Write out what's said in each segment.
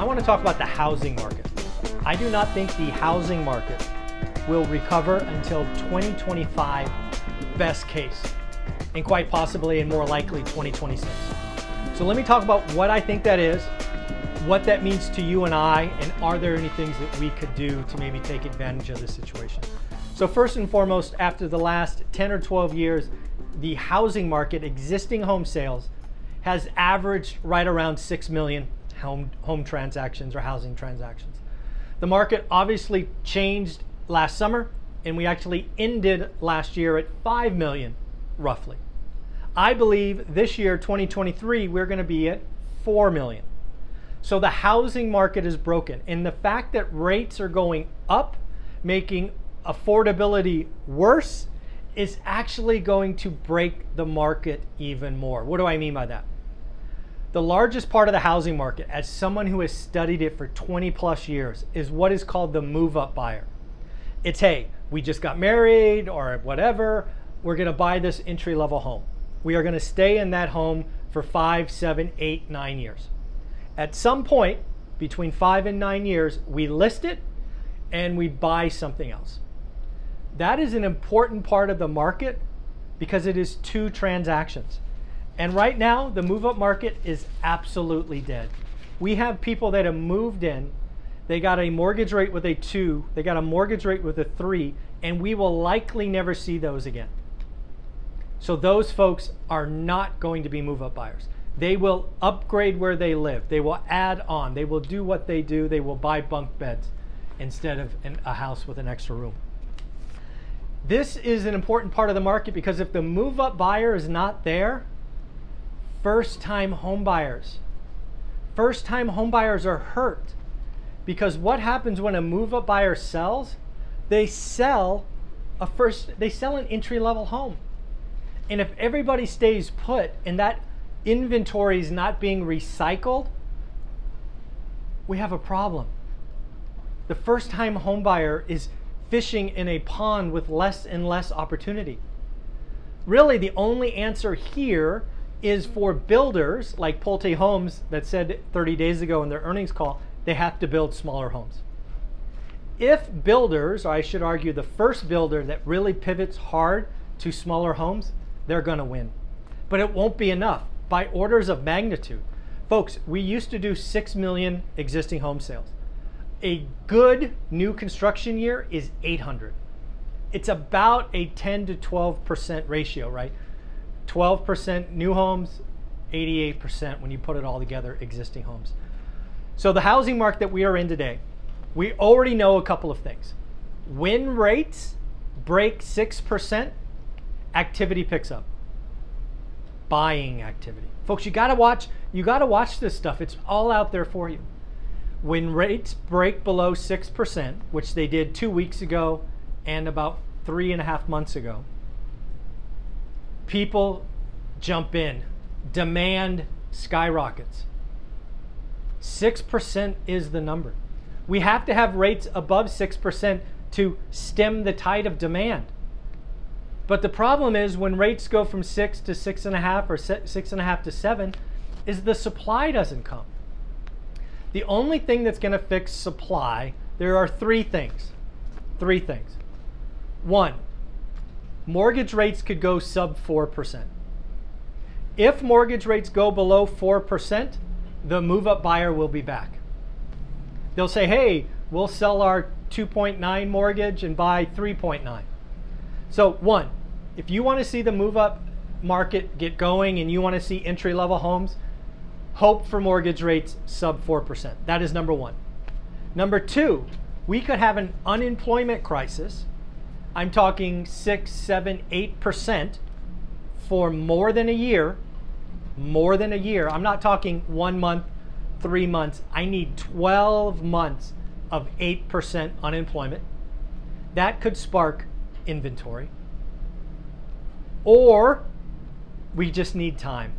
I want to talk about the housing market. I do not think the housing market will recover until 2025, best case, and quite possibly and more likely 2026. So let me talk about what I think that is, what that means to you and I, and are there any things that we could do to maybe take advantage of this situation. So first and foremost, after the last 10 or 12 years, the housing market, existing home sales, has averaged right around 6 million home, home transactions or housing transactions. The market obviously changed last summer, and we actually ended last year at 5 million roughly. I believe this year, 2023, we're going to be at 4 million. So the housing market is broken. And the fact that rates are going up, making affordability worse, is actually going to break the market even more. What do I mean by that? The largest part of the housing market, as someone who has studied it for 20 plus years, is what is called the move up buyer. It's hey, we just got married or whatever, we're gonna buy this entry level home. We are gonna stay in that home for five, seven, eight, nine years. At some point between five and nine years, we list it and we buy something else. That is an important part of the market because it is two transactions. And right now, the move up market is absolutely dead. We have people that have moved in, they got a mortgage rate with a two, they got a mortgage rate with a three, and we will likely never see those again. So those folks are not going to be move up buyers. They will upgrade where they live. They will add on. They will do what they do. They will buy bunk beds instead of a house with an extra room. This is an important part of the market because if the move up buyer is not there, first time homebuyers. First time homebuyers are hurt because what happens when a move up buyer sells? They sell a first they sell an entry level home. And if everybody stays put and that inventory is not being recycled, we have a problem. The first time homebuyer is fishing in a pond with less and less opportunity. Really, the only answer here is for builders like Pulte Homes that said 30 days ago in their earnings call, they have to build smaller homes. If builders, or I should argue the first builder that really pivots hard to smaller homes, they're to win. But it won't be enough by orders of magnitude. Folks, we used to do 6 million existing home sales. A good new construction year is 800. It's about a 10 to 12% ratio, right? 12% new homes, 88% when you put it all together, existing homes. So the housing market that we are in today, we already know a couple of things. When rates break 6%, activity picks up. Buying activity. Folks, you gotta watch, you gotta watch this stuff. It's all out there for you. When rates break below 6%, which they did two weeks ago and about three and a half months ago, people jump in, demand skyrockets. 6% is the number. We have to have rates above 6% to stem the tide of demand. But the problem is when rates go from 6 to 6.5 or 6.5 to 7 is the supply doesn't come. The only thing that's going to fix supply, there are three things. Three things. One, mortgage rates could go sub 4%. If mortgage rates go below 4%, the move up buyer will be back. They'll say, hey, we'll sell our 2.9 mortgage and buy 3.9. So, one, if you want to see the move up market get going and you want to see entry level homes, hope for mortgage rates sub 4%. That is number one. Number two, we could have an unemployment crisis I'm talking six, seven, eight percent for more than a year. More than a year. I'm not talking one month, three months. I need 12 months of 8% unemployment. That could spark inventory. Or we just need time.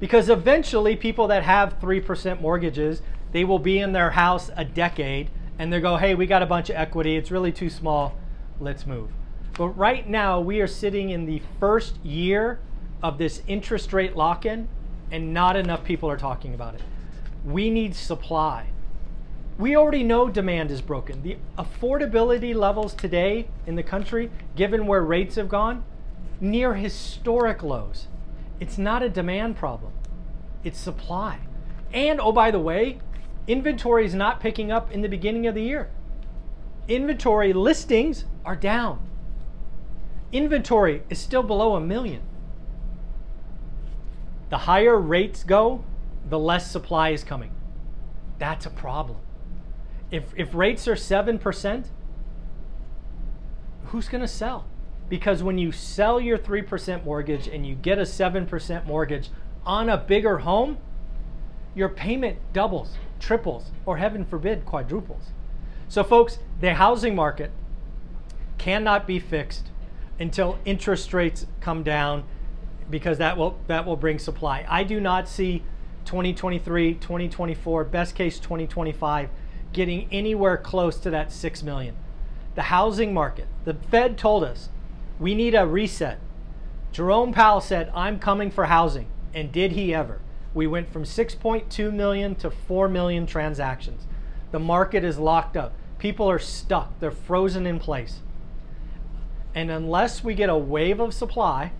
Because eventually, people that have 3% mortgages, they will be in their house a decade and they go, hey, we got a bunch of equity. It's really too small. Let's move. But right now, we are sitting in the first year of this interest rate lock in, and not enough people are talking about it. We need supply. We already know demand is broken. The affordability levels today in the country, given where rates have gone, near historic lows. It's not a demand problem, it's supply. And oh, by the way, inventory is not picking up in the beginning of the year. Inventory listings are down. Inventory is still below a million. The higher rates go, the less supply is coming. That's a problem. If, if rates are 7%, who's going to sell? Because when you sell your 3% mortgage and you get a 7% mortgage on a bigger home, your payment doubles, triples, or heaven forbid, quadruples. So, folks, the housing market cannot be fixed until interest rates come down because that will that will bring supply. I do not see 2023, 2024, best case 2025 getting anywhere close to that 6 million. The housing market, the Fed told us we need a reset. Jerome Powell said, I'm coming for housing. And did he ever? We went from 6.2 million to 4 million transactions. The market is locked up. People are stuck, they're frozen in place. And unless we get a wave of supply,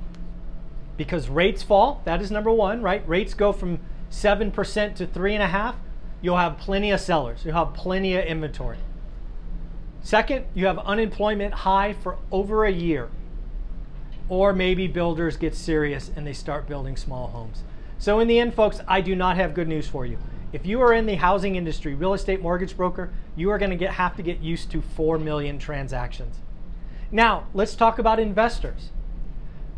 because rates fall, that is number one, right? Rates go from 7% to 3.5, you'll have plenty of sellers, you'll have plenty of inventory. Second, you have unemployment high for over a year. Or maybe builders get serious and they start building small homes. So, in the end, folks, I do not have good news for you. If you are in the housing industry, real estate mortgage broker, you are going to get, have to get used to 4 million transactions. Now, let's talk about investors.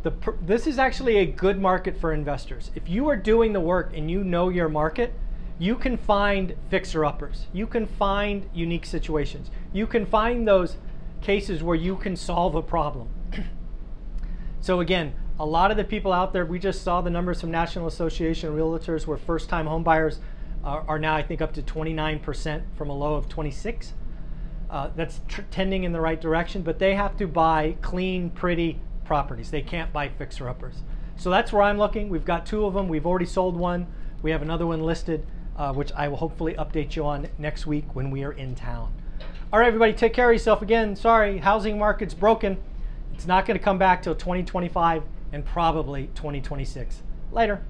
The, this is actually a good market for investors. If you are doing the work and you know your market, you can find fixer uppers. You can find unique situations. You can find those cases where you can solve a problem. so again, a lot of the people out there, we just saw the numbers from National Association of Realtors where first-time homebuyers are, are now, I think, up to 29% from a low of 26. Uh, that's tending in the right direction, but they have to buy clean, pretty properties. They can't buy fixer-uppers. So that's where I'm looking. We've got two of them. We've already sold one. We have another one listed uh, which I will hopefully update you on next week when we are in town. All right, everybody, take care of yourself. Again, sorry, housing market's broken. It's not going to come back till 2025 and probably 2026. Later.